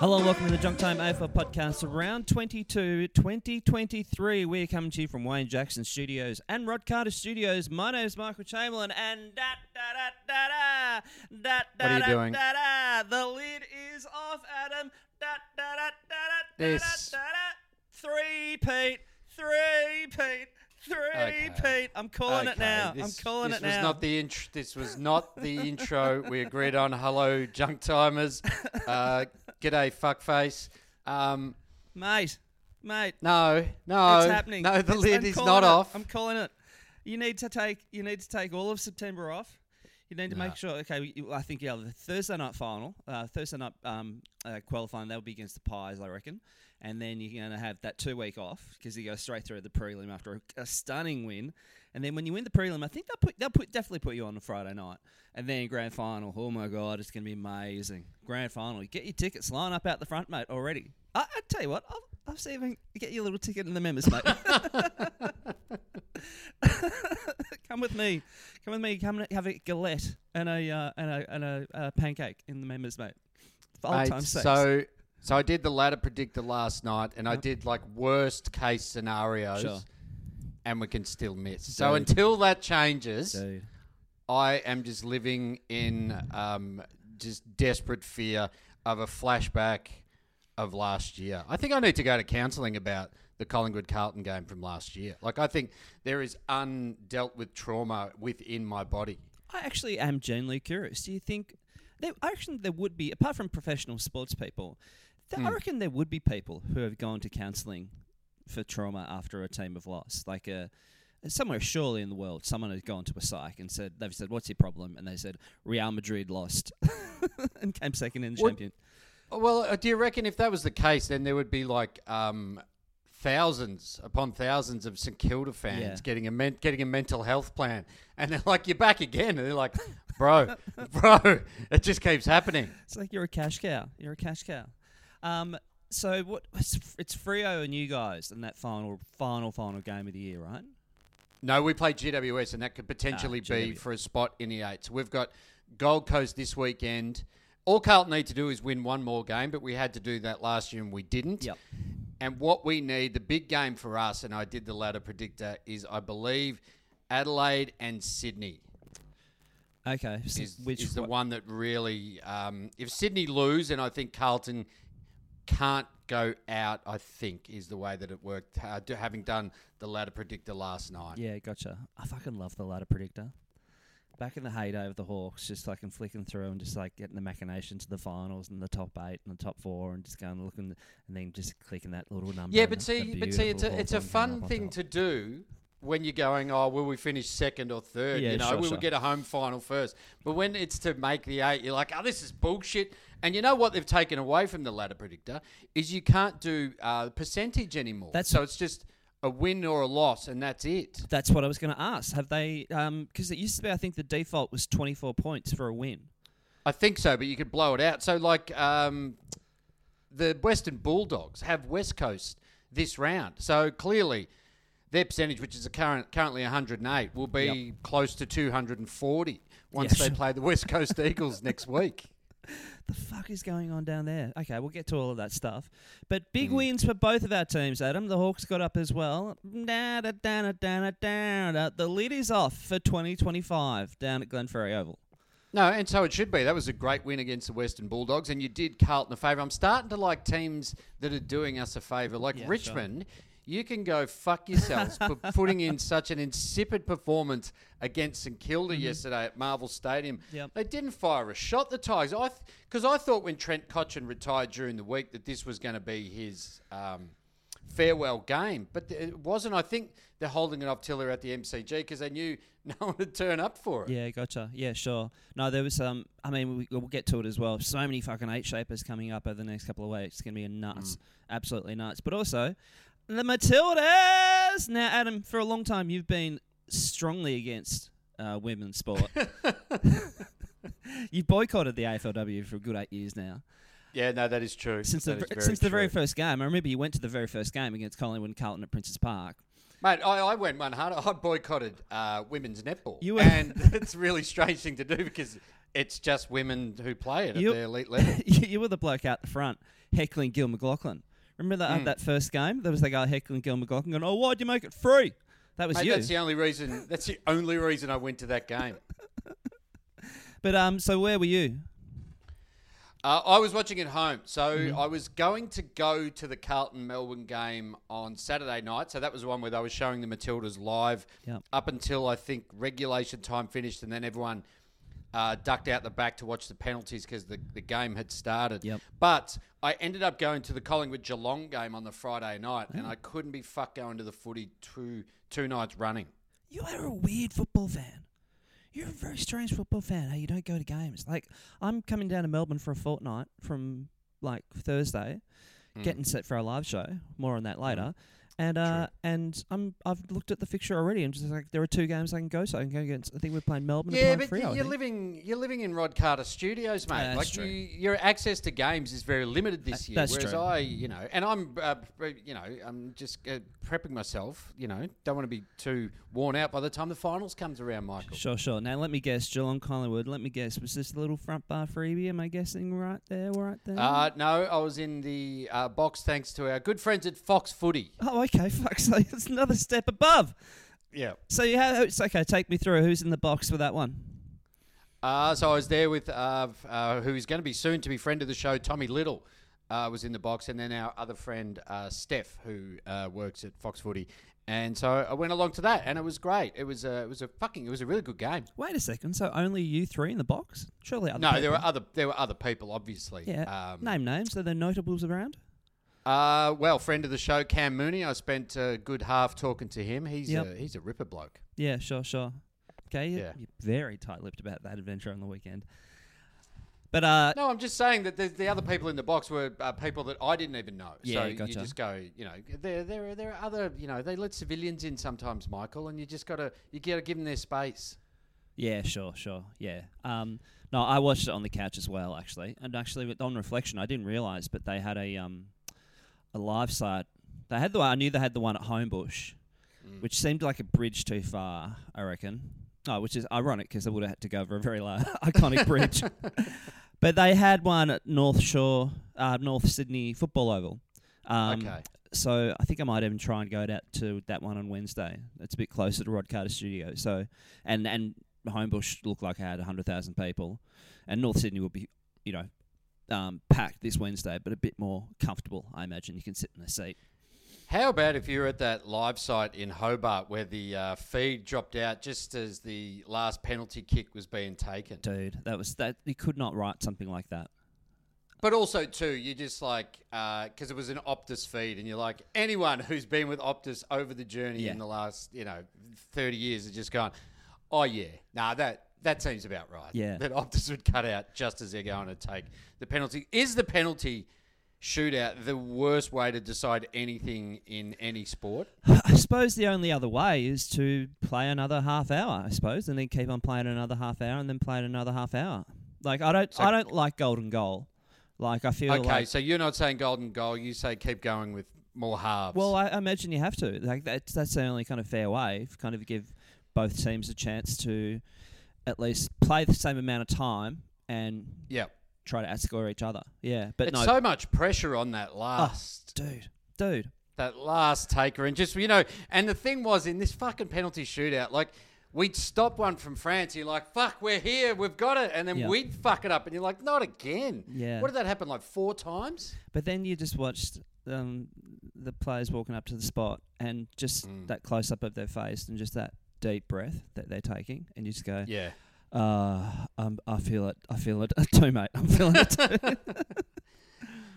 Hello and welcome to the Junk Time AFL podcast, round 22, 2023. We're coming to you from Wayne Jackson Studios and Rod Carter Studios. My name is Michael Chamberlain, and da da da da da da da What are you da, da da. The lid is off, Adam. Da da da da da da This- da da da. Three Pete, three Pete, three Okay. Pete. I'm calling it now. This, I'm calling it now. this was. Not the int- this was not the intro we agreed on. Hello, junk timers. Uh, g'day, fuckface. Um, mate, mate. no, no, it's happening. No, the It's- lid I'm is not it. off. I'm calling it. You need to take. You need to take all of September off. You need to No. make sure. Okay, I think yeah, the Thursday night final, uh, Thursday night um, uh, qualifying, that'll be against the Pies, I reckon. And then you're going to have that two week off because you go straight through the prelim after a, a stunning win. And then when you win the prelim, I think they'll put they'll put definitely put you on a Friday night. And then grand final. Oh my god, it's going to be amazing. Grand final. You get your tickets, line up out the front, mate. Already. I, I tell you what, I'll, I'll see if I can get you a little ticket in the members, mate. come with me. Come with me. Come and have a galette and a uh, and a and a uh, pancake in the members, mate. For old Mate, time's sake. so, so I did the ladder predictor last night, and I did like worst case scenarios, Sure. and we can still miss. So Dude. until that changes, Dude. I am just living in um, just desperate fear of a flashback of last year. I think I need to go to counselling about the Collingwood Carlton game from last year. Like, I think there is undealt with trauma within my body. I actually am genuinely curious. Do you think there? I reckon there would be, apart from professional sports people, th- Hmm. I reckon there would be people who have gone to counselling for trauma after a team have lost. Like a somewhere surely in the world, someone has gone to a psych and said they've said, "What's your problem?" And they said, "Real Madrid lost and came second in the What- champion." Well, uh, do you reckon if that was the case, then there would be like um, thousands upon thousands of St Kilda fans Yeah. getting a men- getting a mental health plan, and they're like, "You're back again," and they're like, "Bro, bro, it just keeps happening." It's like you're a cash cow. You're a cash cow. Um, so what? It's, it's Frio and you guys in that final, final, final game of the year, right? No, we play GWS, and that could potentially Ah, be for a spot in the eights. We've got Gold Coast this weekend. All Carlton need to do is win one more game, but we had to do that last year and we didn't. Yep. And what we need, the big game for us, and I did the ladder predictor, is I believe Adelaide and Sydney Okay. so is, which is the one? one that really. Um, if Sydney lose, and I think Carlton can't go out, I think is the way that it worked. Uh, having done the ladder predictor last night. Yeah, gotcha. I fucking love the ladder predictor. Back in the heyday of the Hawks, just like and flicking through and just like getting the machinations of the finals and the top eight and the top four and just going and looking and then just clicking that little number. Yeah, but see, but see, it's a it's a fun thing to do when you're going. Oh, will we finish second or third? Yeah, you know, sure, we sure. will get a home final first. But when it's to make the eight, you're like, oh, this is bullshit. And you know what they've taken away from the ladder predictor is you can't do uh, percentage anymore. That's- so it's just a win or a loss, and that's it. That's what I was going to ask. Have they? Because it used to be, I think the default was twenty four points for a win. I think so, but you could blow it out. So like um, the Western Bulldogs have West Coast this round, so clearly their percentage, which is a current currently 108, will be Yep. close to 240 once Yeah, they play the West Coast Eagles next week. The fuck is going on down there? Okay, we'll get to all of that stuff. But big mm. wins for both of our teams, Adam. The Hawks got up as well. Da, da, da, da, da, da. The lid is off for 2025 down at Glenferrie Oval. No, and so it should be. That was a great win against the Western Bulldogs, and you did Carlton a favour. I'm starting to like teams that are doing us a favour, like Yeah, Richmond. You can go fuck yourselves for putting in such an insipid performance against St Kilda yesterday at Marvel Stadium. Mm-hmm. Yep. They didn't fire a shot. The Tigers, I because I thought when Trent Cotchin retired during the week that this was going to be his um, farewell game, but it wasn't. I think they're holding it off till they're at the MCG because they knew no one would turn up for it. Yeah, gotcha. Yeah, sure. No, there was um. I mean, we, we'll get to it as well. So many fucking eight shapers coming up over the next couple of weeks. It's gonna be a nuts, absolutely nuts. But also, the Matildas. Now, Adam, for a long time you've been strongly against uh, women's sport. You've boycotted the AFLW for a good eight years now. Yeah, no, that is true. Since the That very since the very first game, I remember you went to the very first game against Collingwood and Carlton at Princes Park. Mate, I, I went one harder. I boycotted uh, women's netball. You were- and it's a really strange thing to do because it's just women who play it You- at the elite level. you, you were the bloke out the front heckling Gil McLachlan. Remember that Mm. that first game? There was the guy heckling Gil McLachlan going, "Oh, why'd you make it free?" That was Mate, you. that's the only reason. That's the only reason I went to that game. But um, so where were you? Uh, I was watching at home, so Mm-hmm. I was going to go to the Carlton Melbourne game on Saturday night. So that was the one where they were showing the Matildas live Yep. up until I think regulation time finished, and then everyone uh, ducked out the back to watch the penalties because the, the game had started. Yep. But I ended up going to the Collingwood Geelong game on the Friday night, and Mm. I couldn't be fucked going to the footy two two nights running. You are a weird football fan. You're a very strange football fan. How you don't go to games? Like I'm coming down to Melbourne for a fortnight from like Thursday, Mm. getting set for our live show. More on that later. And uh, and I'm I've looked at the fixture already and just like there are two games I can go. So I can go against. I think we're playing Melbourne. Yeah, and but you're living you're living in Rod Carter Studios, mate. Yeah, like true. you, your access to games is very limited this year. that's whereas true. I, you know, and I'm, uh, you know, I'm just uh, prepping myself. You know, don't want to be too worn out by the time the finals comes around, Michael. Sure, sure. Now let me guess, Geelong Collingwood. Let me guess, was this the little front bar freebie? Am I guessing right there, right there? Uh, no, I was in the uh, box thanks to our good friends at Fox Footy. oh, okay. Okay, fuck. So it's another step above. Yeah. So you have. It's okay. Take me through. Who's in the box for that one? Uh, so I was there with uh, uh, who is going to be soon to be friend of the show, Tommy Little, uh, was in the box, and then our other friend uh, Steph, who uh, works at Fox Footy. And so I went along to that, and it was great. It was a, it was a fucking, it was a really good game. Wait a second. So only you three in the box? Surely other No, people. there were other, there were other people, obviously. Yeah. Um, Name names. Are there notables around? Uh, well, friend of the show, Cam Mooney. I spent a good half talking to him. He's Yep. a, he's a ripper bloke. Yeah, sure, sure. Okay, you- Yeah. you're very tight-lipped about that adventure on the weekend. But uh, No, I'm just saying that the, the other people in the box were uh, people that I didn't even know. Yeah, so you just go, you know, there there are- there are other, you know, they let civilians in sometimes, Michael, and you just gotta you gotta give them their space. Yeah, sure, sure. Yeah. Um, no, I watched it on the couch as well, actually. And actually, with- on reflection, I didn't realize, but they had a um, a live site. They had the I knew they had the one at Homebush, Mm. which seemed like a bridge too far. I reckon. Oh, which is ironic because they would have had to go over a very large, iconic bridge. But they had one at North Shore, uh, North Sydney Football Oval. Um, okay. so I think I might even try and go out to that one on Wednesday. It's a bit closer to Rod Carter Studio. So and and Homebush looked like it had hundred thousand people, and North Sydney would be, you know, um, packed this Wednesday, but a bit more comfortable. I imagine you can sit in a seat. How about if you're at that live site in Hobart where the uh, feed dropped out just as the last penalty kick was being taken? Dude, that was that. You could not write something like that. But also too, you just like because it was an Optus feed, and you're like anyone who's been with Optus over the journey Yeah. in the last you know thirty years has just gone, oh yeah, nah that that seems about right. Yeah. that Optus would cut out just as they're going to take the penalty. Is the penalty shootout the worst way to decide anything in any sport? I suppose the only other way is to play another half hour. I suppose, and then keep on playing another half hour, and then play another half hour. Like I don't, So- I don't like golden goal. Like I feel Okay, like so you're not saying golden goal. You say keep going with more halves. Well, I I imagine you have to. Like that's that's the only kind of fair way. Kind of give both teams a chance to at least play the same amount of time and yeah, try to outscore each other. Yeah, but it's no, so much pressure on that last. dude, dude. that last taker and just you know and the thing was in this fucking penalty shootout like we'd stop one from France you're like fuck we're here we've got it and then Yeah. we'd fuck it up and you're like not again Yeah. what did that happen like four times But then you just watched um, the players walking up to the spot and just Mm. that close up of their face and just that deep breath that they're taking, and you just go, Yeah. uh, um, I feel it, I feel it too, mate. I'm feeling it too.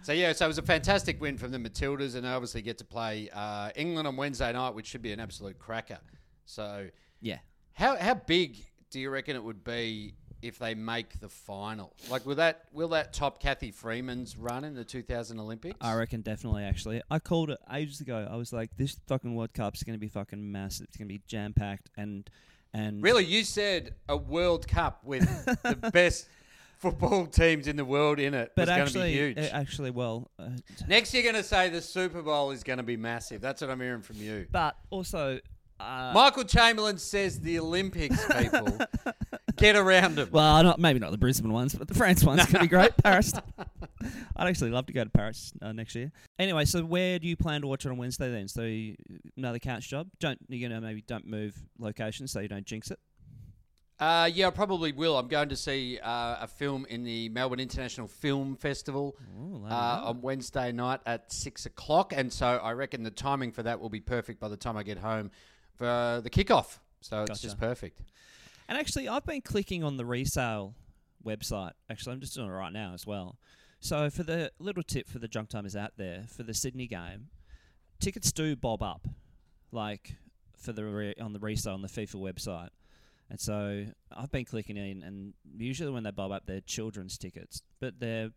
So yeah, so it was a fantastic win from the Matildas, and they obviously get to play uh, England on Wednesday night, which should be an absolute cracker. So yeah. how how big do you reckon it would be if they make the final? Like, will that will that top Cathy Freeman's run in the 2000 Olympics? I reckon definitely. Actually, I called it ages ago. I was like, "This fucking World Cup's going to be fucking massive. It's going to be jam packed." And and Really, you said a World Cup with the best football teams in the world in it but was going to be huge. uh, actually, well, uh, Next, you're going to say the Super Bowl is going to be massive. That's what I'm hearing from you. but also, uh, Michael Chamberlain says the Olympics people get around them. well, not maybe not the Brisbane ones, but the France ones to be great. Paris. I'd actually love to go to Paris uh, next year. Anyway, so where do you plan to watch it on Wednesday then? So you, another couch job? Don't you know maybe don't move location so you don't jinx it. Uh, yeah, I probably will. I'm going to see uh, a film in the Melbourne International Film Festival Ooh, uh, on Wednesday night at six o'clock, and so I reckon the timing for that will be perfect by the time I get home for the kickoff. So it's just perfect. And actually, I've been clicking on the resale website. Actually, I'm just doing it right now as well. So, for the little tip for the junk timers out there, for the Sydney game, tickets do bob up, like for the re- on the resale on the FIFA website. And so I've been clicking in, and usually when they bob up, they're children's tickets, but they're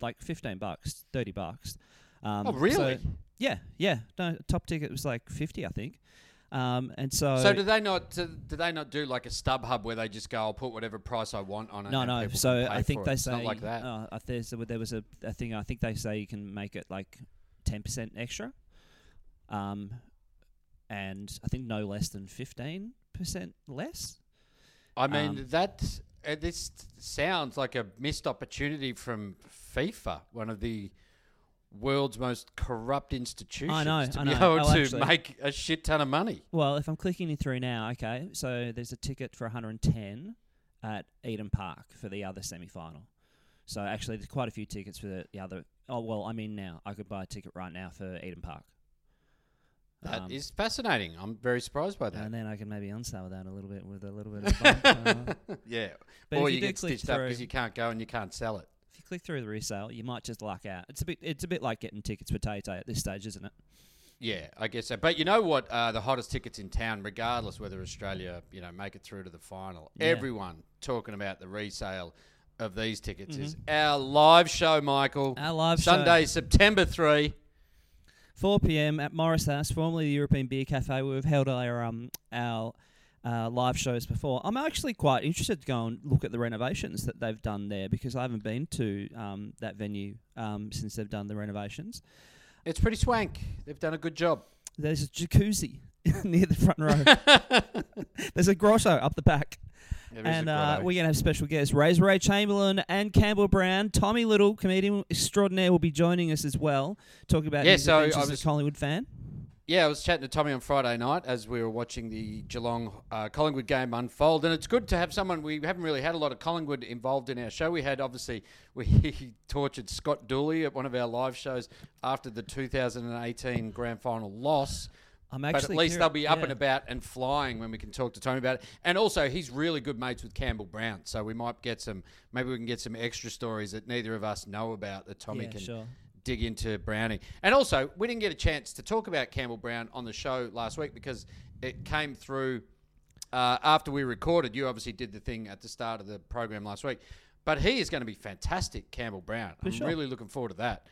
like fifteen bucks, thirty bucks. Um, Oh, really? so- yeah, yeah. No, top ticket was like fifty, I think. Um, and so, So do they not? Do, do they not do like a stub hub where they just go, "I'll put whatever price I want on it"? No, no. So I think they it? Say not like that. Uh, there's, there was a, a thing. I think they say you can make it like ten percent extra, um, and I think no less than fifteen percent less. I mean, Um, that uh, this sounds like a missed opportunity from FIFA, one of the world's most corrupt institutions, to I be know. able Oh, to actually- make a shit ton of money. Well, if I'm clicking you through now, okay. So there's a ticket for 110 at Eden Park for the other semi-final. So actually, there's quite a few tickets for the, the other. Oh well, I'm in now. I could buy a ticket right now for Eden Park. That is Um, fascinating. I'm very surprised by that. and then I can maybe unsell that a little bit with a little bit of bump. uh, yeah, But or you, you get stitched up because you can't go and you can't sell it. Click through the resale, you might just luck out. It's a bit. It's a bit like getting tickets for Tay Tay at this stage, isn't it? Yeah, I guess so. But you know what? Uh, the hottest tickets in town, regardless whether Australia, you know, make it through to the final. Yeah. Everyone talking about the resale of these tickets is Mhm. our live show, Michael. Our live show. Sunday, September three. 4 p.m. at Morris House, formerly the European Beer Cafe. We've held our um our uh, live shows before. I'm actually quite interested to go and look at the renovations that they've done there because I haven't been to um, that venue um, since they've done the renovations. It's pretty swank. They've done a good job. There's a jacuzzi near the front row. There's a grotto up the back. There and uh, we're going to have special guests. Razor Ray Chamberlain and Campbell Brown. Tommy Little, comedian extraordinaire, will be joining us as well, talking about Yeah, his so adventures I as a Collingwood fan. Yeah, I was chatting to Tommy on Friday night as we were watching the Geelong uh, Collingwood game unfold, and it's good to have someone. We haven't really had a lot of Collingwood involved in our show. We had obviously we tortured Scott Dooley at one of our live shows after the 2018 Grand Final loss. I'm But at least they'll be up yeah. and about and flying when we can talk to Tony about it. And also, he's really good mates with Campbell Brown, so we might get some. Maybe we can get some extra stories that neither of us know about that Tommy Yeah, can sure. Dig into Brownie. And also, we didn't get a chance to talk about Campbell Brown on the show last week because it came through uh, after we recorded. You obviously did the thing at the start of the program last week. But he is going to be fantastic, Campbell Brown. I'm sure. really looking forward to that.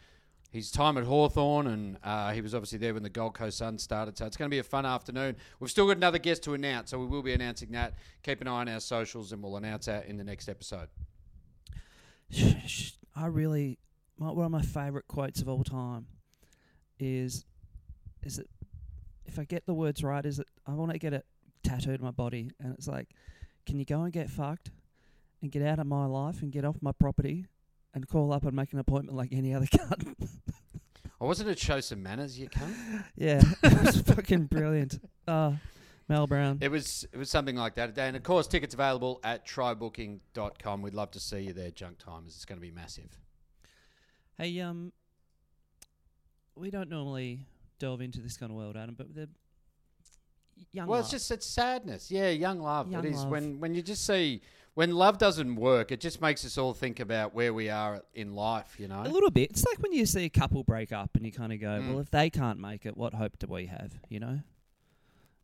His time at Hawthorn, and uh, he was obviously there when the Gold Coast Sun started. So it's going to be a fun afternoon. We've still got another guest to announce, so we will be announcing that. Keep an eye on our socials, and we'll announce that in the next episode. I really, my, one of my favourite quotes of all time is, is it, if I get the words right, is it, I want to get it tattooed on my body, and it's like, can you go and get fucked, and get out of my life and get off my property, and call up and make an appointment like any other cunt. I wasn't it show some manners, you cunt? yeah, it was fucking brilliant. Uh, Mel Brown. It was it was something like that. And of course, tickets available at trybooking.com. We'd love to see you there, Junk Timers. It's going to be massive. Hey, um, we don't normally delve into this kind of world, Adam, but the young. Well, love. it's just it's sadness. Yeah, young love. Young it is love. when when you just see when love doesn't work, it just makes us all think about where we are in life. You know. a little bit. It's like when you see a couple break up and you kind of go, Mm. "Well, if they can't make it, what hope do we have?" You know.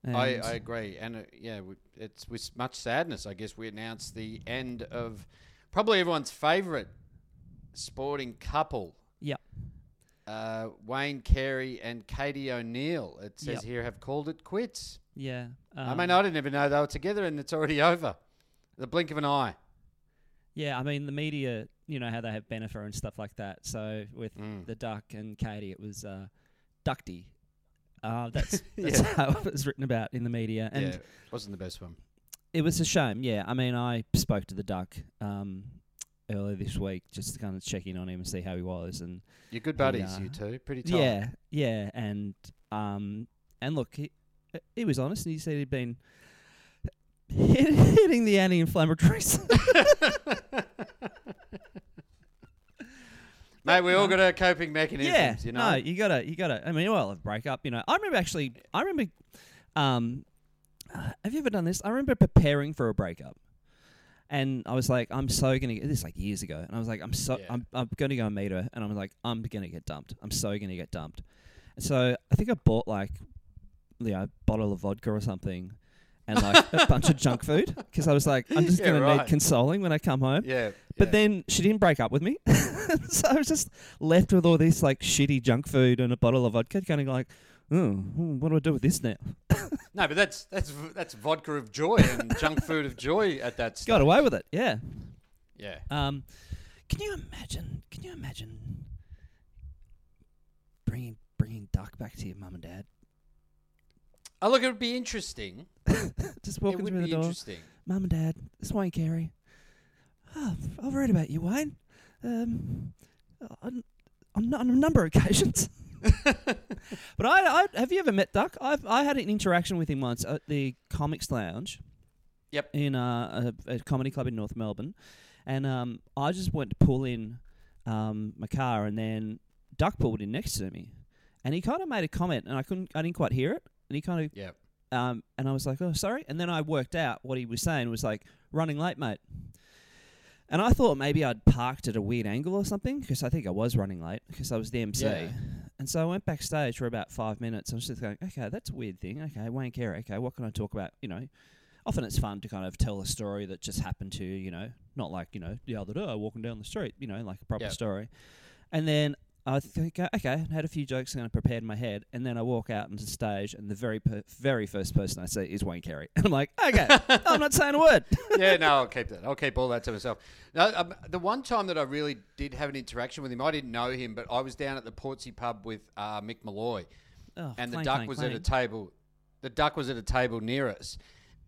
I, I agree, and uh, yeah, we, it's with much sadness. I guess we announced the end of probably everyone's favourite sporting couple. Yep. Uh, Wayne Carey and Katie O'Neill. It says Yep. here have called it quits. Yeah. I mean, um, I didn't even know they were together, and it's already over. The blink of an eye. Yeah, I mean the media, you know how they have Bennifer and stuff like that. So with Mm. the Duck and Katie, it was uh, Ducty. Uh, that's that's Yeah. how it was written about in the media, and yeah, wasn't the best one. it was a shame. Yeah, I mean I spoke to the Duck um, earlier this week just to kind of check in on him and see how he was, and You're good buddies, uh, you two. Pretty tight. yeah, yeah, and um, and look, he, he was honest, and he said he'd been hitting the anti-inflammatories. Mate, we all got our coping mechanisms, yeah, you know. no, you gotta, you gotta. I mean, well, a breakup. You know, I remember actually. I remember. Um, have you ever done this? I remember preparing for a breakup, and I was like, I'm so gonna. Get, this is like years ago, and I was like, I'm so, Yeah. I'm, I'm gonna go and meet her, and I'm like, I'm gonna get dumped. I'm so gonna get dumped. And so I think I bought like, you know, a bottle of vodka or something. And like a bunch of junk food because I was like, I'm just Yeah, gonna right. need consoling when I come home. yeah. But yeah. then she didn't break up with me, so I was just left with all this like shitty junk food and a bottle of vodka, kind of like, oh, hmm, what do I do with this now? No, but that's that's that's vodka of joy and junk food of joy at that stage. Got away with it, yeah. Yeah. Um, can you imagine? Can you imagine bringing bringing Duck back to your mum and dad? Oh, look, it would be interesting. Just it walking would through be the door, interesting. mum and dad. It's Wayne Carey. Oh, I've read about you, Wayne. Um, on, on, on a number of occasions. But I, I have you ever met Duck? I've I had an interaction with him once at the Comics Lounge. Yep. In uh, a, a comedy club in North Melbourne, and um, I just went to pull in um, my car, and then Duck pulled in next to me, and he kind of made a comment, and I couldn't, I didn't quite hear it, and he kind of, Yeah. um, and I was like, oh, sorry, and then I worked out what he was saying was like running late, mate. And I thought maybe I'd parked at a weird angle or something because I think I was running late because I was the MC. Yeah. And so I went backstage for about five minutes. I was just going, okay, that's a weird thing. Okay, Wayne Carey. Okay, what can I talk about? You know, often it's fun to kind of tell a story that just happened to you. You know, not like you know the other day walking down the street. You know, like a proper Yeah. story. And then I think, okay, I had a few jokes kind of prepared in my head, and then I walk out onto the stage, and the very per- very first person I see is Wayne Carey, and I'm like, okay, I'm not saying a word. yeah, no, I'll keep that. I'll keep all that to myself. No, um, the one time that I really did have an interaction with him, I didn't know him, but I was down at the Portsea pub with uh, Mick Molloy, Oh, and the duck clang, was clang. at a table. The duck was at a table near us,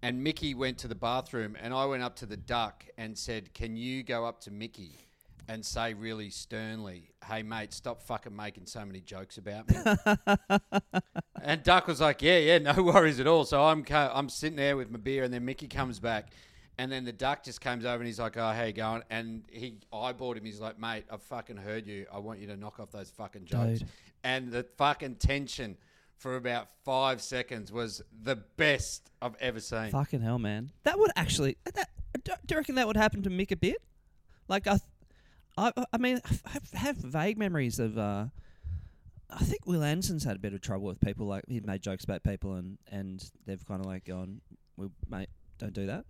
and Mickey went to the bathroom, and I went up to the duck and said, "Can you go up to Mickey?" And say really sternly, "Hey mate, stop fucking making so many jokes about me." and Duck was like, "Yeah, yeah, no worries at all." So I'm co- I'm sitting there with my beer, and then Mickey comes back, and then the Duck just comes over and he's like, "Oh, how you going?" And he eyeballed him. He's like, "Mate, I've fucking heard you. I want you to knock off those fucking jokes." Dude. And the fucking tension for about five seconds was the best I've ever seen. Fucking hell, man. That would actually. That, do do you reckon that would happen to Mick a bit? Like, I, th- I, I mean, I have, have vague memories of. Uh, I think Wil Anderson's had a bit of trouble with people. Like, he'd made jokes about people, and, and they've kind of like gone, well, mate, don't do that.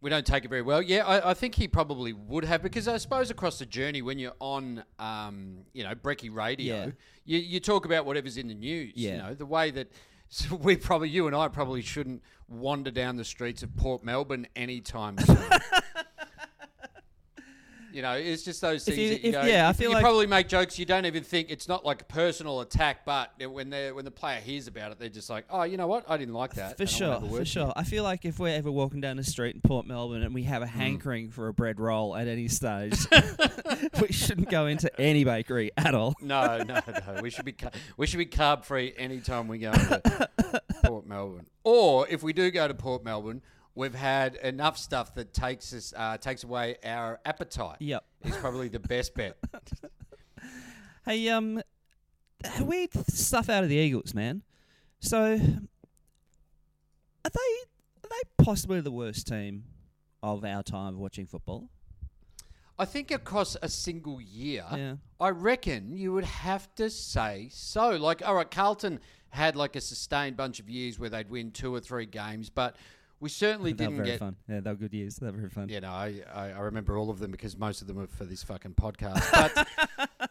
we don't take it very well. Yeah, I, I think he probably would have because I suppose across the journey when you're on, um, you know, Brecky Radio, Yeah. you, you talk about whatever's in the news. You Yeah. know, the way that so we probably, you and I probably shouldn't wander down the streets of Port Melbourne anytime soon. You know, it's just those If things you- that you if- yeah, I feel you like- probably make jokes. You don't even think it's not like a personal attack, but when they when the player hears about it, they're just like, "Oh, you know what? I didn't like that." For sure, have a word for with you." sure. I feel like if we're ever walking down the street in Port Melbourne and we have a mm. hankering for a bread roll at any stage, we shouldn't go into any bakery at all. No, no, no. We should be ca- we should be carb free anytime we go to Port Melbourne. Or if we do go to Port Melbourne, we've had enough stuff that takes us uh, takes away our appetite. Yep. Is probably the best bet. Hey, um, weird stuff out of the Eagles, man. So, are they are they possibly the worst team of our time of watching football? I think across a single year, Yeah. I reckon you would have to say so. Like, all right, Carlton had like a sustained bunch of years where they'd win two or three games, but we certainly they didn't very get. fun. Yeah, they were good years. They were very fun. Yeah, know, I, I, I remember all of them because most of them were for this fucking podcast. But,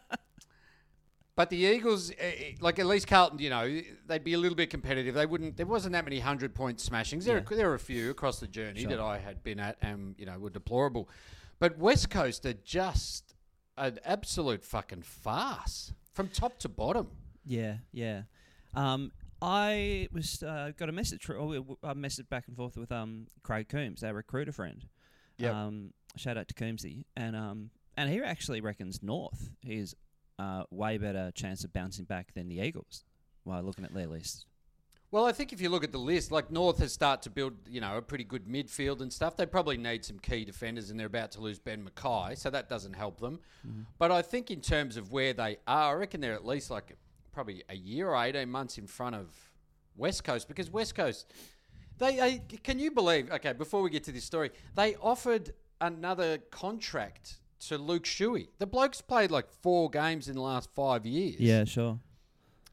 but the Eagles, eh, eh, like at least Carlton, you know, they'd be a little bit competitive. They wouldn't. There wasn't that many hundred point smashings. There, Yeah. there were a few across the journey Sure. that I had been at, and you know, were deplorable. But West Coast are just an absolute fucking farce from top to bottom. Yeah, yeah. Um, I was uh, got a message, or we- a message back and forth with um Craig Coombs, our recruiter friend. Yep. Um, shout out to Coombsy, and um, and he actually reckons North is uh way better chance of bouncing back than the Eagles. While looking at their list, Well, I think if you look at the list, like North has started to build, you know, a pretty good midfield and stuff. They probably need some key defenders, and they're about to lose Ben McKay, so that doesn't help them. But I think in terms of where they are, I reckon they're at least like probably a year or eighteen months in front of West Coast because West Coast, they, they can you believe? Okay, before we get to this story, they offered another contract to Luke Shuey. The bloke's played like four games in the last five years. yeah, sure.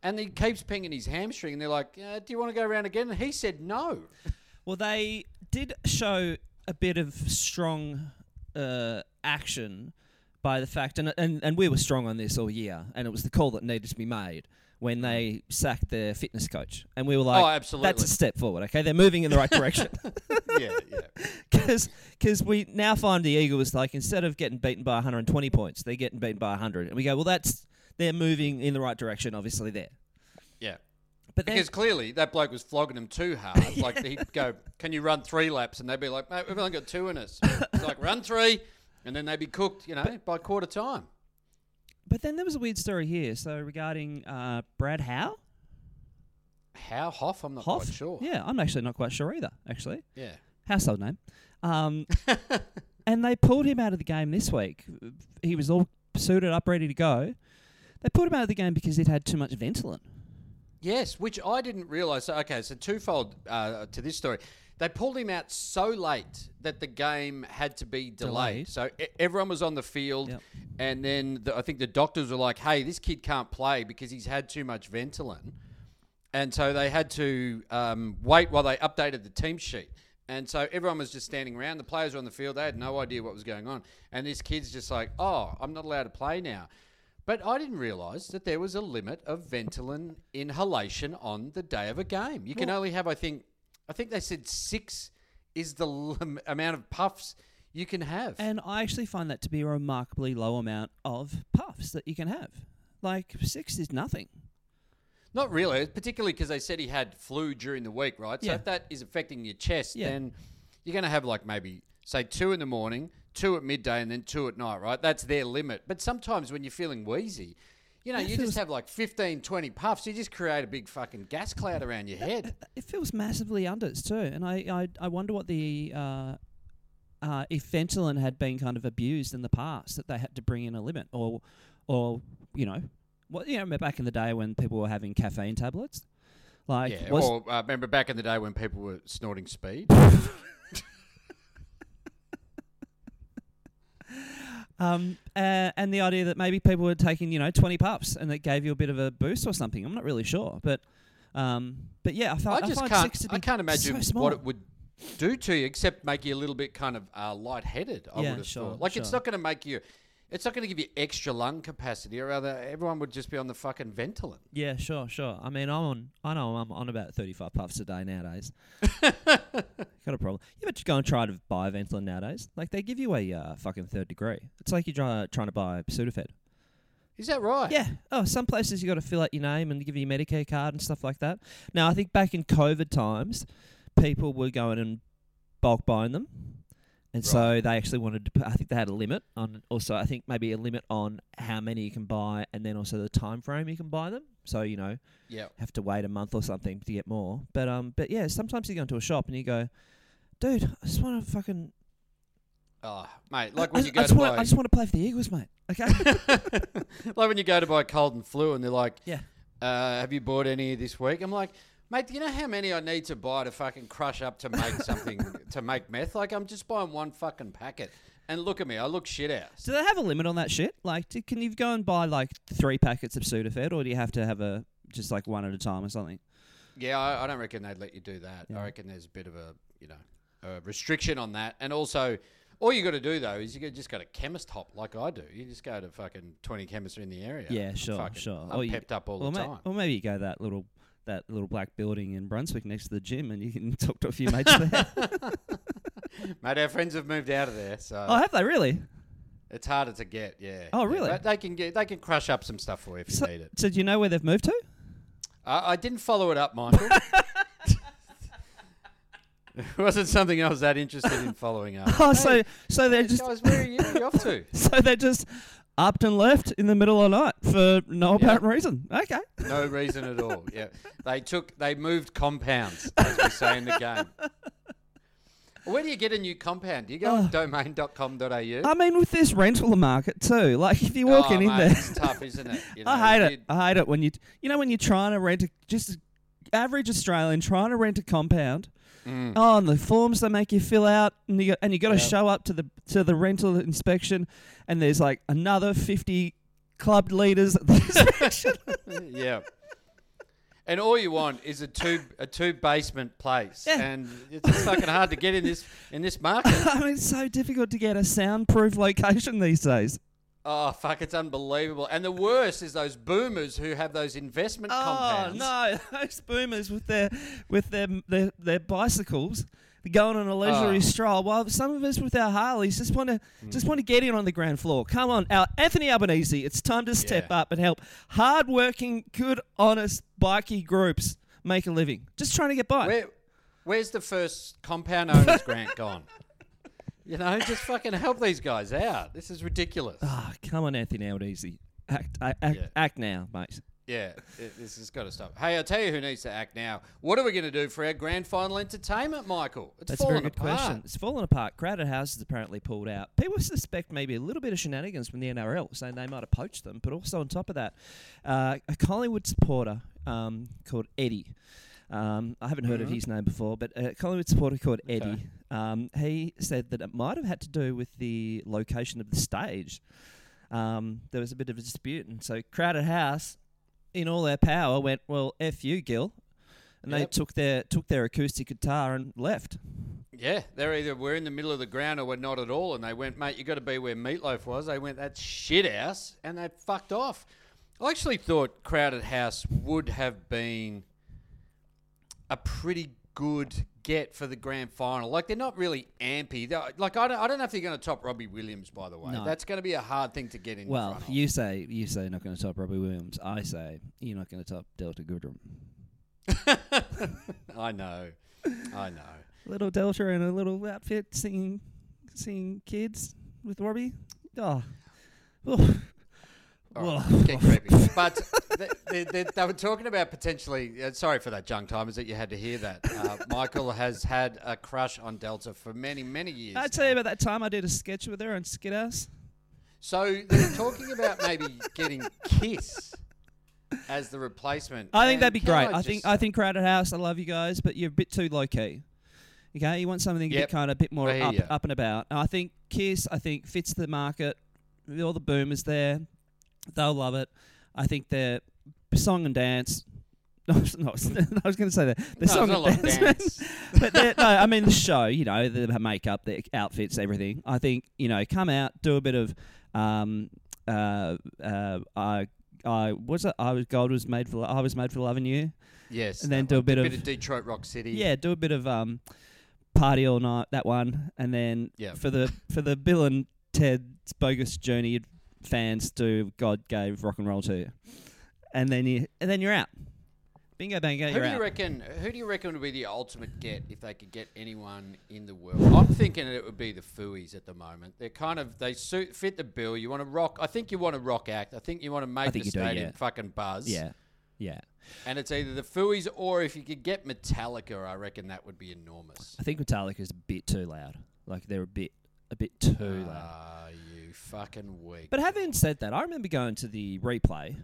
And he keeps pinging his hamstring, and they're like, uh, "Do you want to go around again?" And he said, "No." Well, they did show a bit of strong uh, action by the fact, and, and and we were strong on this all year, and it was the call that needed to be made when mm. they sacked their fitness coach, and we were oh, like, Oh, absolutely. that's a step forward. Okay, they're moving in the right direction." yeah, yeah. Because we now find the Eagles like instead of getting beaten by 120 points, they're getting beaten by 100, and we go, well, that's they're moving in the right direction, obviously there. Yeah. But Because clearly that bloke was flogging them too hard. Like he'd go, "Can you run three laps?" And they'd be like, "Mate, we've only got two in us." It's like run three, and then they'd be cooked, you know, by quarter time. but then there was a weird story here. So regarding uh, Brad Hough, How Hoff? I'm not Hoff, quite sure. yeah, I'm actually not quite sure either. Actually, Yeah. household name. Um, and they pulled him out of the game this week. He was all suited up, ready to go. They pulled him out of the game because he'd had too much Ventolin. Yes, which I didn't realise. So, okay, so twofold uh, to this story. They pulled him out so late that the game had to be delayed. Delayed. So e- everyone was on the field, Yep. and then the, I think the doctors were like, "Hey, this kid can't play because he's had too much Ventolin," and so they had to um, wait while they updated the team sheet. And so everyone was just standing around. The players were on the field. They had no idea what was going on. And this kid's just like, "Oh, I'm not allowed to play now." But I didn't realise that there was a limit of Ventolin inhalation on the day of a game. You can only have, I think, I think they said six is the lim- amount of puffs you can have. And I actually find that to be a remarkably low amount of puffs that you can have. Like six is nothing. Not really, particularly because they said he had flu during the week, right? So Yeah. if that is affecting your chest, Yeah. then you're going to have like maybe say two in the morning, two at midday, and then two at night, right? That's their limit. But sometimes when you're feeling wheezy, you know, you feels- just have like 15, 20 puffs. You just create a big fucking gas cloud around your head. It feels massively unders too, and I I, I wonder what the uh, uh, if Ventolin had been kind of abused in the past that they had to bring in a limit, or or you know, what you know back in the day when people were having caffeine tablets, like yeah. was or uh, remember back in the day when people were snorting speed? um uh, and the idea that maybe people were taking you know twenty puffs and that gave you a bit of a boost or something. I'm not really sure, but um but yeah, I, I just find can't. six to be I can't imagine so what it would do to you, except make you a little bit kind of uh, lightheaded. I Yeah, would have sure, thought. Like it's not going to make you. It's not going to give you extra lung capacity, or rather, everyone would just be on the fucking Ventolin. Yeah, sure, sure. I mean, I'm on. I know I'm on about 35 puffs a day nowadays. Got a problem. You ever go and try to buy Ventolin nowadays? Like they give you a uh, fucking third degree. It's like you're try, trying to buy Sudafed. Is that right? Yeah. Oh, some places you got to fill out your name and give you your Medicare card and stuff like that. Now, I think back in COVID times, people were going and bulk buying them. And so they actually wanted to. Put, I think they had a limit on. Also, I think maybe a limit on how many you can buy, and then also the time frame you can buy them. So you know, Yeah. have to wait a month or something to get more. But um, but yeah, sometimes you go into a shop and you go, dude, I just want to fucking. Oh, mate. Like I, when I- you I go just to wanna, buy. I just want to play for the Eagles, mate. Okay. like when you go to buy cold and flu and they're like, yeah. uh, have you bought any this week? I'm like, mate, do you know how many I need to buy to fucking crush up to make something to make meth? Like I'm just buying one fucking packet. And look at me, I look shit ass. Do they have a limit on that shit? Like, do, can you go and buy like three packets of Sudafed, or do you have to have a just like one at a time or something? Yeah, I, I don't reckon they'd let you do that. Yeah. I reckon there's a bit of a you know a restriction on that, and also. All you got to do though is you just go to chemist hop like I do. You just go to fucking twenty chemists in the area. Yeah, sure, Fucking- sure. I'm Or you- pepped up all the may- time. or maybe you go that little that little black building in Brunswick next to the gym, and you can talk to a few mates there. Mate, our friends have moved out of there, so oh, have they really? it's harder to get. Yeah. Oh, Yeah, really? but they can get they can crush up some stuff for you if you So, need it. so do you know where they've moved to? I, I didn't follow it up, Michael. it wasn't something I was that interested in following up. Oh, so so they're just guys, where are you, where are you off to? so they're just and left in the middle of the night for no apparent reason. Okay. No reason at all. Yeah, they took they moved compounds, as we say in the game. Where do you get a new compound? Do you go on uh. Oh. domain.com.au? I mean, with this rental market too, like if you're walking oh, in mate, there, it's tough, isn't it? You know, I hate it. I hate it when you, you know, when you're trying to rent a just average Australian trying to rent a compound. Mm. Oh, and the forms they make you fill out, and you got, and you got to Yep. show up to the to the rental inspection, and there's like another fifty club leaders at the inspection. yeah. And all you want is a two a two basement place, Yeah. and it's just fucking hard to get in this in this market. I mean, it's so difficult to get a soundproof location these days. Oh fuck, it's unbelievable. And the worst is those boomers who have those investment Oh compounds. no, those boomers with their with their their, their bicycles going on a leisurely Oh. stroll, while some of us with our Harleys just want to hmm. just want to get in on the ground floor. Come on, our Anthony Albanese, it's time to step Yeah. up and help hard-working, good, honest bikey groups make a living. Just trying to get by. Where, where's the first compound owners grant gone? You know, just fucking help these guys out. This is ridiculous. Ah, come on, Anthony Albanese, act act, act, Yeah. act now, mate. Yeah, it, this has got to stop. Hey, I'll tell you who needs to act now. What are we going to do for our grand final entertainment, Michael? It's That's a very good apart. question. It's fallen apart. Crowded House is apparently pulled out. People suspect maybe a little bit of shenanigans from the NRL, saying they might have poached them. But also on top of that, uh, a Collingwood supporter um, called Eddie. Um, I haven't heard of Mhm. his name before, but a Collingwood supporter called Eddie. Um, he said that it might have had to do with the location of the stage. Um, there was a bit of a dispute, and so Crowded House, in all their power, went well. F you, Gil, and they took their took their acoustic guitar and left. Yeah, they're either we're in the middle of the ground or we're not at all. And they went, mate, you got to be where Meatloaf was. They went, that's shit house, and they fucked off. I actually thought Crowded House would have been a pretty good get for the grand final. Like they're not really ampy. They're, like I don't, I don't know if they're going to top Robbie Williams. By the way, No. that's going to be a hard thing to get in. Well, you say you say not going to top Robbie Williams. I say you're not going to top Delta Goodrum. I know, I know. Little Delta in a little outfit singing, singing kids with Robbie. Oh, oh. All right, get creepy. But they, they, they, they were talking about potentially. Uh, sorry for that, junk timers, that you had to hear that. Uh, Michael has had a crush on Delta for many, many years. I tell you about that time I did a sketch with her on Skithouse. So they're talking about maybe getting Kiss as the replacement. I think And that'd be great. I, think I think Crowded House. I love you guys, but you're a bit too low key. Okay, you want something a Yep. bit kind of a bit more up, up and about. And I think Kiss. I think fits the market. All the boomers there, they'll love it. I think their song and dance. No, no, I was going to say that. The No, song and dance, dance. but no, I mean the show. You know, the makeup, the outfits, everything. I think you know, come out, do a bit of, um, uh, uh, I, I it? I was gold was made for. I was made for loving you. Yes, and then do a bit of- of Detroit Rock City. Yeah, do a bit of um, party all night. That one, and then Yeah. for the for the Bill and Ted's bogus journey fans, do God gave rock and roll to you, and then you and then you're out. Bingo bango, Who do you out. reckon? Who do you reckon would be the ultimate get if they could get anyone in the world? I'm thinking it would be the Fooies at the moment. They're kind of they suit fit the bill. You want to rock. I think you want to rock act. I think you want to make the you do, stadium yeah. fucking buzz. yeah, yeah. And it's either the Fooies or if you could get Metallica, I reckon that would be enormous. I think Metallica's a bit too loud. Like they're a bit a bit too loud. Ah, you every fucking week. But having said that, I remember going to the replay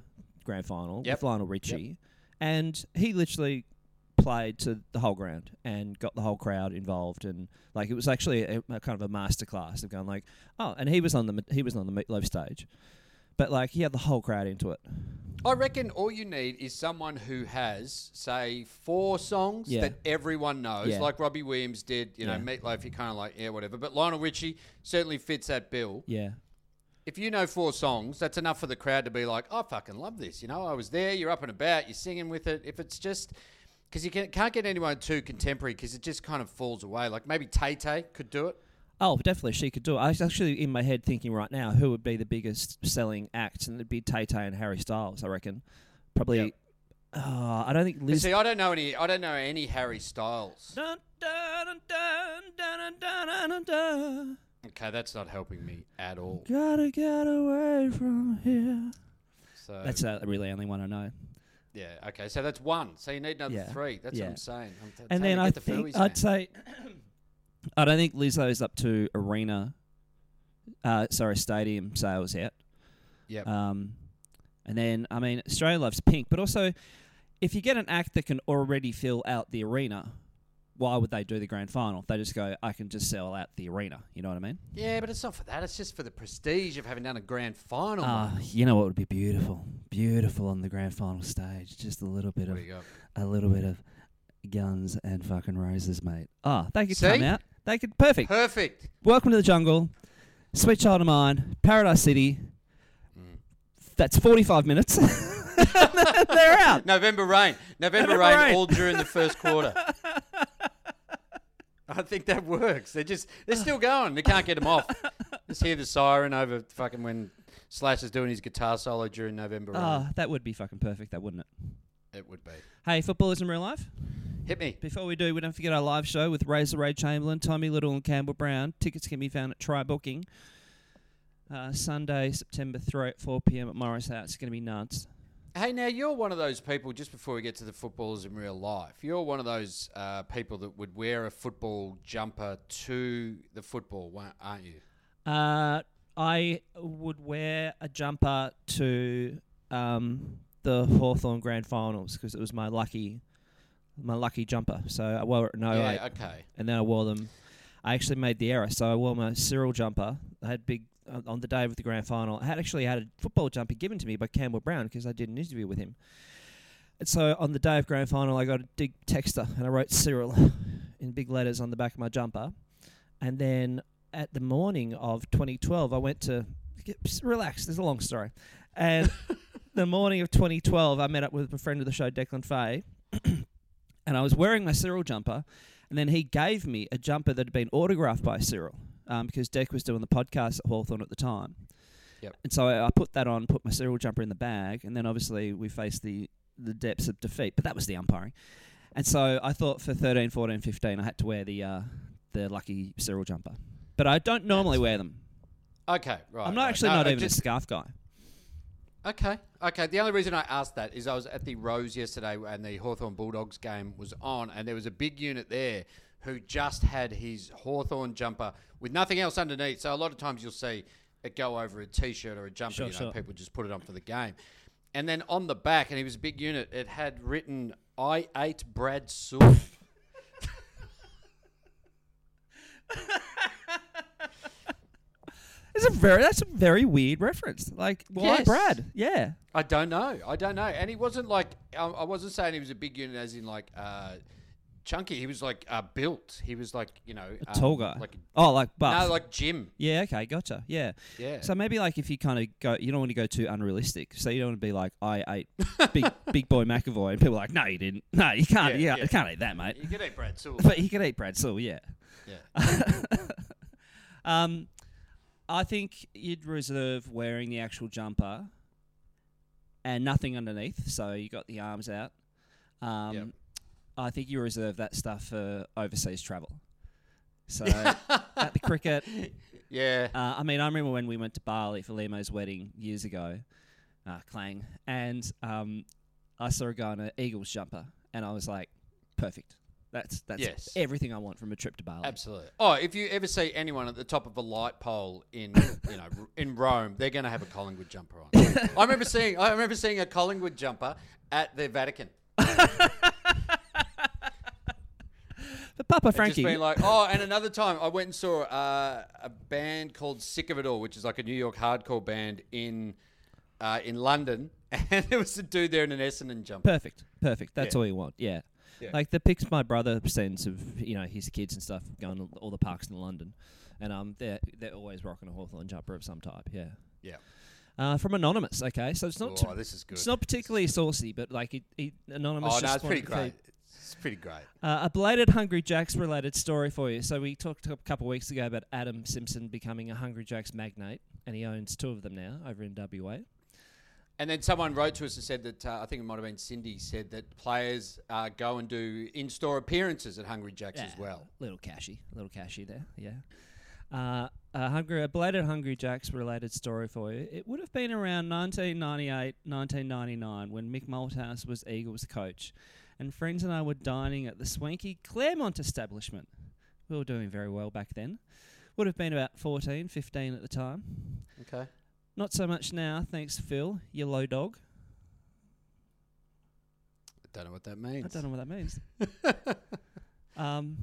grand final Yep. with Lionel Richie, and he literally played to the whole ground and got the whole crowd involved, and like it was actually a, a kind of a masterclass of going like, oh, and he was on the he was on the meatloaf stage, but like he had the whole crowd into it. I reckon all you need is someone who has, say, four songs Yeah. that everyone knows, Yeah. like Robbie Williams did. You know, Yeah. Meatloaf, you're kind of like, yeah, whatever. But Lionel Richie certainly fits that bill. Yeah, If you know four songs, that's enough for the crowd to be like, I fucking love this. You know, I was there, you're up and about, you're singing with it. If it's just. Because you can, can't get anyone too contemporary because it just kind of falls away. Like maybe Tay Tay could do it. Oh, definitely, she could do it. I was actually in my head thinking right now who would be the biggest selling act, and it'd be Tay Tay and Harry Styles. I reckon, probably. Yep. Uh, I don't think But Liz. see, I don't know any. I don't know any Harry Styles. Dun, dun, dun, Okay, that's not helping me at all. Gotta get away from here. So That's uh, really only one I know. Yeah. Okay. So that's one. So you need another Yeah, three. That's yeah. what I'm saying. I'm t- And then to I get the think Phillies, man. I'd say I don't think Lizzo is up to arena, uh, sorry, stadium sales yet. Yep. Um, and then I mean Australia loves Pink, but also if you get an act that can already fill out the arena, why would they do the grand final? They just go, I can just sell out the arena. You know what I mean? yeah, but it's not for that. It's just for the prestige of having done a grand final. Ah, you know what would be beautiful? Beautiful on the grand final stage. Just a little bit What of do you got? a little bit of guns and fucking roses, mate. Oh, they could See? come out. They could perfect. Perfect. Welcome to the jungle. Sweet child of mine, Paradise City. Mm. That's forty-five minutes. They're out. November rain. November, November rain, rain. all during the first quarter. I think that works. They're just they're still going. They can't get them off. Just hear the siren over fucking when Slash is doing his guitar solo during November rain. Oh, that would be fucking perfect, that wouldn't it? It would be. Hey, footballers in real life. Hit me. Before we do, we don't forget our live show with Razor Ray Chamberlain, Tommy Little, and Campbell Brown. Tickets can be found at Try Booking. Uh, Sunday, September 3 at 4 p.m. at Morris House. It's going to be nuts. Hey, now you're one of those people. Just before we get to the footballers in real life, you're one of those uh, people that would wear a football jumper to the football, aren't you? Uh, I would wear a jumper to um, the Hawthorn Grand Finals because it was my lucky, my lucky jumper. So I wore it in 08, yeah. Okay. and then I wore them. I actually made the error, so I wore my Cyril jumper. I had big Uh, on the day of the grand final. I had actually had a football jumper given to me by Campbell Brown because I did an interview with him. And so on the day of grand final, I got a big texter and I wrote Cyril in big letters on the back of my jumper. And then at the morning of 2012, I went to relax. There's a long story, and the morning of 2012, I met up with a friend of the show, Declan Fay, and I was wearing my Cyril jumper, and then he gave me a jumper that had been autographed by Cyril um, because Deck was doing the podcast at Hawthorn at the time. Yep. And so I, I put that on, put my Cyril jumper in the bag, and then obviously we faced the the depths of defeat. But that was the umpiring. And so I thought for 13, 14, 15, I had to wear the uh, the lucky Cyril jumper. But I don't normally wear them. Okay. Right. I'm not right. actually No, not I even a scarf guy. Okay. Okay. The only reason I asked that is I was at the Rose yesterday and the Hawthorn Bulldogs game was on, and there was a big unit there who just had his Hawthorn jumper with nothing else underneath. So a lot of times you'll see it go over a t shirt or a jumper. Sure, you know, sure. people just put it on for the game. And then on the back, and he was a big unit, it had written, I ate Brad Sewell. It's a very that's a very weird reference. Like why Yes. Brad? Yeah. I don't know. I don't know. And he wasn't like I, I wasn't saying he was a big unit as in like uh, chunky. He was like uh, built. He was like you know A um, tall guy. Like Oh, like buff. no, like Jim. yeah. Okay. Gotcha. Yeah. Yeah. So maybe like if you kind of go, you don't want to go too unrealistic. So you don't want to be like, I ate big big boy McEvoy, and people are like, no, you didn't. No, you can't. Yeah, Yeah, yeah. you can't eat that, mate. you could eat Brad Sewell. But you could eat Brad Sewell. Yeah. yeah. um, I think you'd reserve wearing the actual jumper and nothing underneath, so you got the arms out. Um, Yep. I think you reserve that stuff for overseas travel. So at the cricket, Yeah. uh, I mean, I remember when we went to Bali for Limo's wedding years ago, uh, Clang, and um, I saw a guy in an Eagles jumper, and I was like, perfect. That's that's Yes. everything I want from a trip to Bali. Absolutely. Oh, if you ever see anyone at the top of a light pole in you know in Rome, they're going to have a Collingwood jumper on. I remember seeing I remember seeing a Collingwood jumper at the Vatican. But Papa Frankie, Just being like, oh, and another time I went and saw uh, a band called Sick of It All, which is like a New York hardcore band in uh, in London, and there was a dude there in an Essendon jumper. perfect, perfect. That's Yeah. all you want. Yeah. Yeah. Like the pics my brother sends of you know his kids and stuff going to all the parks in London, and um they're they're always rocking a Hawthorn jumper of some type. Yeah. Yeah. Uh, from anonymous. Okay, so it's not Oh, too- this is good. it's not particularly saucy, but like it, it anonymous. Oh no, just it's pretty wanted to great. It's pretty great. Uh, a belated Hungry Jacks related story for you. So we talked a couple of weeks ago about Adam Simpson becoming a Hungry Jacks magnate, and he owns two of them now over in WA. And then someone wrote to us and said that uh, I think it might have been Cindy said that players uh, go and do in-store appearances at Hungry Jacks as Yeah, well. Little cashy, little cashy there. Yeah. Uh, a hungry, a belated Hungry Jacks related story for you. It would have been around 1998, 1999 when Mick Malthouse was Eagles coach, and friends and I were dining at the swanky Claremont establishment. We were doing very well back then. Would have been about 14, 15 at the time. Okay. Not so much now, thanks, Phil. You low dog. I don't know what that means. I don't know what that means. um,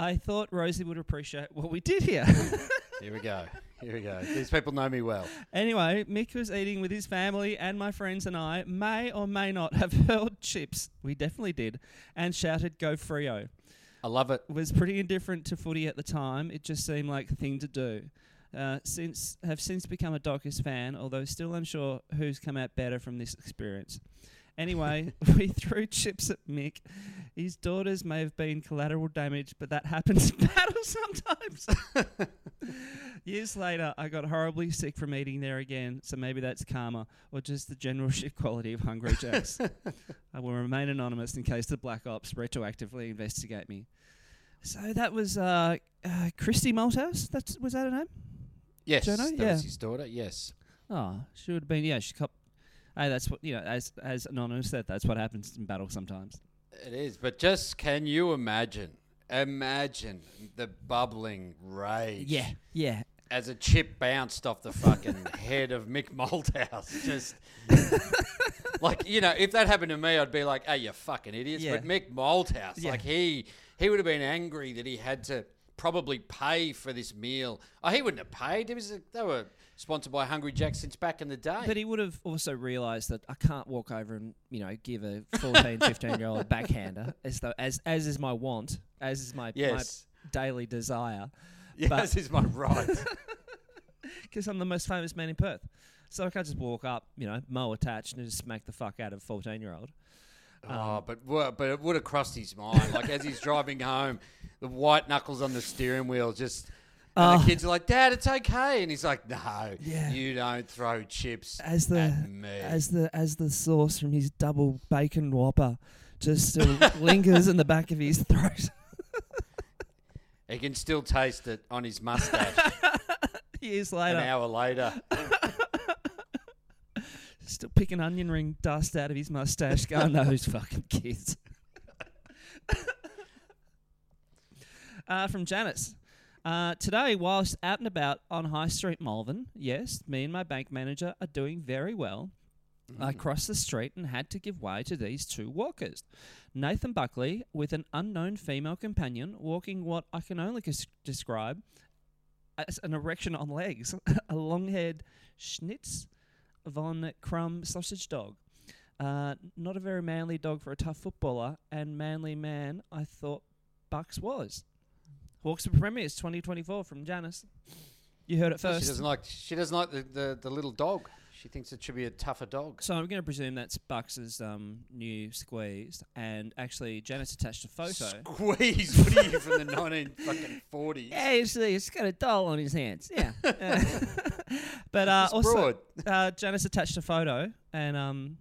I thought Rosie would appreciate what we did here. Here we go. Here we go. These people know me well. anyway, Mick was eating with his family, and my friends and I may or may not have hurled chips. We definitely did, and shouted "Go Freo." I love it. Was pretty indifferent to footy at the time. It just seemed like the thing to do. Uh, since have since become a Dockers fan, although still unsure who's come out better from this experience. Anyway, we threw chips at Mick. His daughters may have been collateral damage, but that happens in battle sometimes. Years later, I got horribly sick from eating there again, so maybe that's karma or just the general shit quality of Hungry Jacks. I will remain anonymous in case the Black Ops retroactively investigate me. So that was uh, uh, Christi Malthouse. That's was that her name? Yes, Jono? that Yeah. was his daughter. Yes. Oh, she would have been. Yeah, she cop. Hey, that's what you know. As as anonymous said, that's what happens in battle sometimes. It is, but just can you imagine? Imagine the bubbling rage. Yeah, yeah. As a chip bounced off the fucking head of Mick Malthouse. Just like, you know, if that happened to me, I'd be like, hey, you fucking idiots. Yeah. But Mick Malthouse, Yeah. like he he would have been angry that he had to probably pay for this meal. Oh, he wouldn't have paid. It was a, they were sponsored by Hungry Jack since back in the day. But he would have also realised that I can't walk over and you know give a 14, 15 year old backhander as though as as is my want, as is my yes. my daily desire, Yes, but- is my right. because I'm the most famous man in Perth. So I can't just walk up, you know, mow attached and just smack the fuck out of a 14 year old. Oh, um, but but it would have crossed his mind. Like as he's driving home, the white knuckles on the steering wheel just. And Oh. the kids are like, "Dad, it's okay," and he's like, "No, Yeah. you don't throw chips As the at me." as the as the sauce from his double bacon whopper just still lingers in the back of his throat. he can still taste it on his mustache Years later. an later, hour later. still picking onion ring dust out of his mustache, going, those fucking kids. uh, from Janice. Uh, today, whilst out and about on High Street, Malvern, yes, me and my bank manager are doing very well. I crossed the street and had to give way to these two walkers. Nathan Buckley, with an unknown female companion, walking what I can only describe as an erection on legs, a long haired Schnitz von Krumm sausage dog. Uh, not a very manly dog for a tough footballer, and manly man I thought Bucks was. Hawks for Premiers 2024 from Janice. You heard it first. She doesn't like. She doesn't like the, the, the little dog. She thinks it should be a tougher dog. So I'm going to presume that's Bucks's um, new squeeze, and actually Janice attached a photo. Squeeze. What are you from the nineteen fucking forties? Yeah, you see, he's got a doll on his hands. Yeah, Uh, but uh, It's also broad. uh, Janice attached a photo, and um,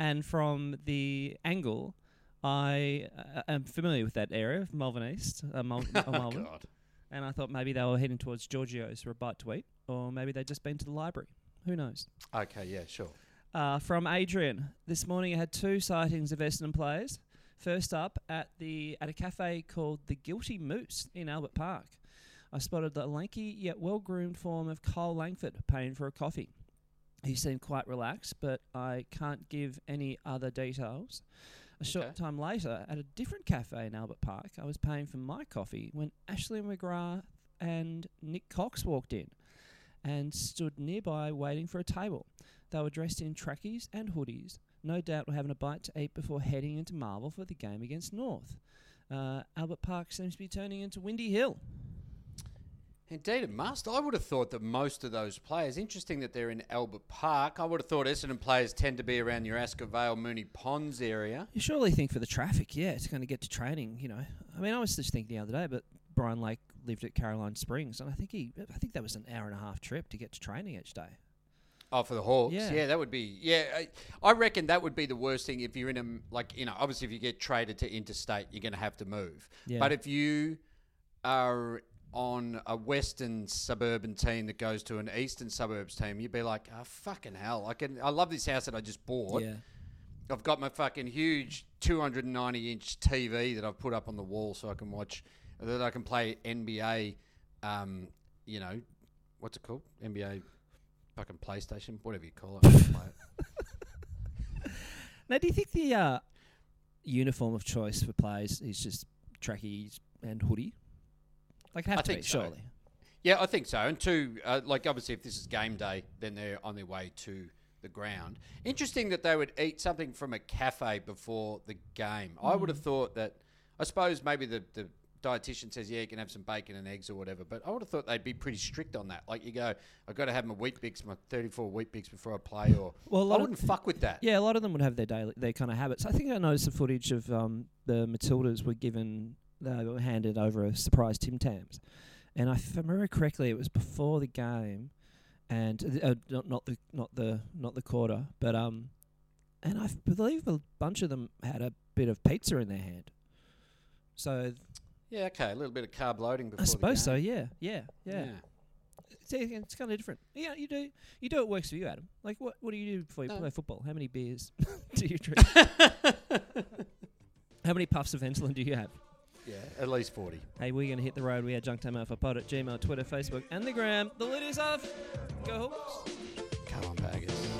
and from the angle, I uh, am familiar with that area of Malvern East, uh, Mal- uh, Oh Malvern, God. and I thought maybe they were heading towards Giorgio's for a bite to eat, or maybe they'd just been to the library. Who knows? Okay. Yeah. Sure. Uh, from Adrian. This morning I had two sightings of Essendon players. First up at the at a cafe called the Guilty Moose in Albert Park, I spotted the lanky yet well-groomed form of Kyle Langford paying for a coffee. He seemed quite relaxed, but I can't give any other details. A short Okay. time later, at a different cafe in Albert Park, I was paying for my coffee when Ashley McGrath and Nik Cox walked in and stood nearby waiting for a table. They were dressed in trackies and hoodies, no doubt were having a bite to eat before heading into Marvel for the game against North. Uh, Albert Park seems to be turning into Windy Hill. Indeed, it must. I would have thought that most of those players, interesting that they're in Albert Park. I would have thought Essendon players tend to be around your Ascot Vale, Moonee Ponds area. You surely think for the traffic, yeah, it's going to get to training. You know, I mean, I was just thinking the other day, but Brian Lake lived at Caroline Springs, and I think he, I think that was an hour and a half trip to get to training each day. Oh, for the Hawks, Yeah. yeah, that would be. Yeah, I, I reckon that would be the worst thing if you're in a like you know. Obviously, if you get traded to interstate, you're going to have to move. Yeah. But if you are on a western suburban team that goes to an eastern suburbs team, you'd be like, oh, fucking hell! I can. I love this house that I just bought. Yeah, I've got my fucking huge 290 inch TV that I've put up on the wall so I can watch, that I can play NBA. Um, you know, what's it called? NBA, fucking PlayStation, whatever you call it. It. Now, do you think the uh, uniform of choice for players is just trackies and hoodie? Like, it have I to be, think so. surely. Yeah, I think so. And two, uh, like obviously, if this is game day, then they're on their way to the ground. Interesting that they would eat something from a cafe before the game. I would have Mm. thought that. I suppose maybe the the dietitian says, yeah, you can have some bacon and eggs or whatever. But I would have thought they'd be pretty strict on that. Like you go, I've got to have my Weet-Bix, my 34 Weet-Bix before I play, or Well, a I wouldn't fuck with that. Yeah, a lot of them would have their daily, their kind of habits. I think I noticed the footage of um, the Matildas were given, they were handed over a surprise Tim Tams, and I- if I remember correctly, it was before the game, and uh, not not the not the not the quarter, but um, and I believe a bunch of them had a bit of pizza in their hand. So Yeah, okay, a little bit of carb loading before I suppose so. game. Yeah, yeah, yeah. It's, it's kind of different. Yeah, you do you do what works for you, Adam. Like what what do you do before you No. play football? How many beers do you drink? How many puffs of insulin do you have? Yeah, at least 40. Hey, we're going to hit the road. We are Junk Time Alpha Pod at Gmail, Twitter, Facebook, and the gram. The lid is off. Go Hawks. Come on, baggers.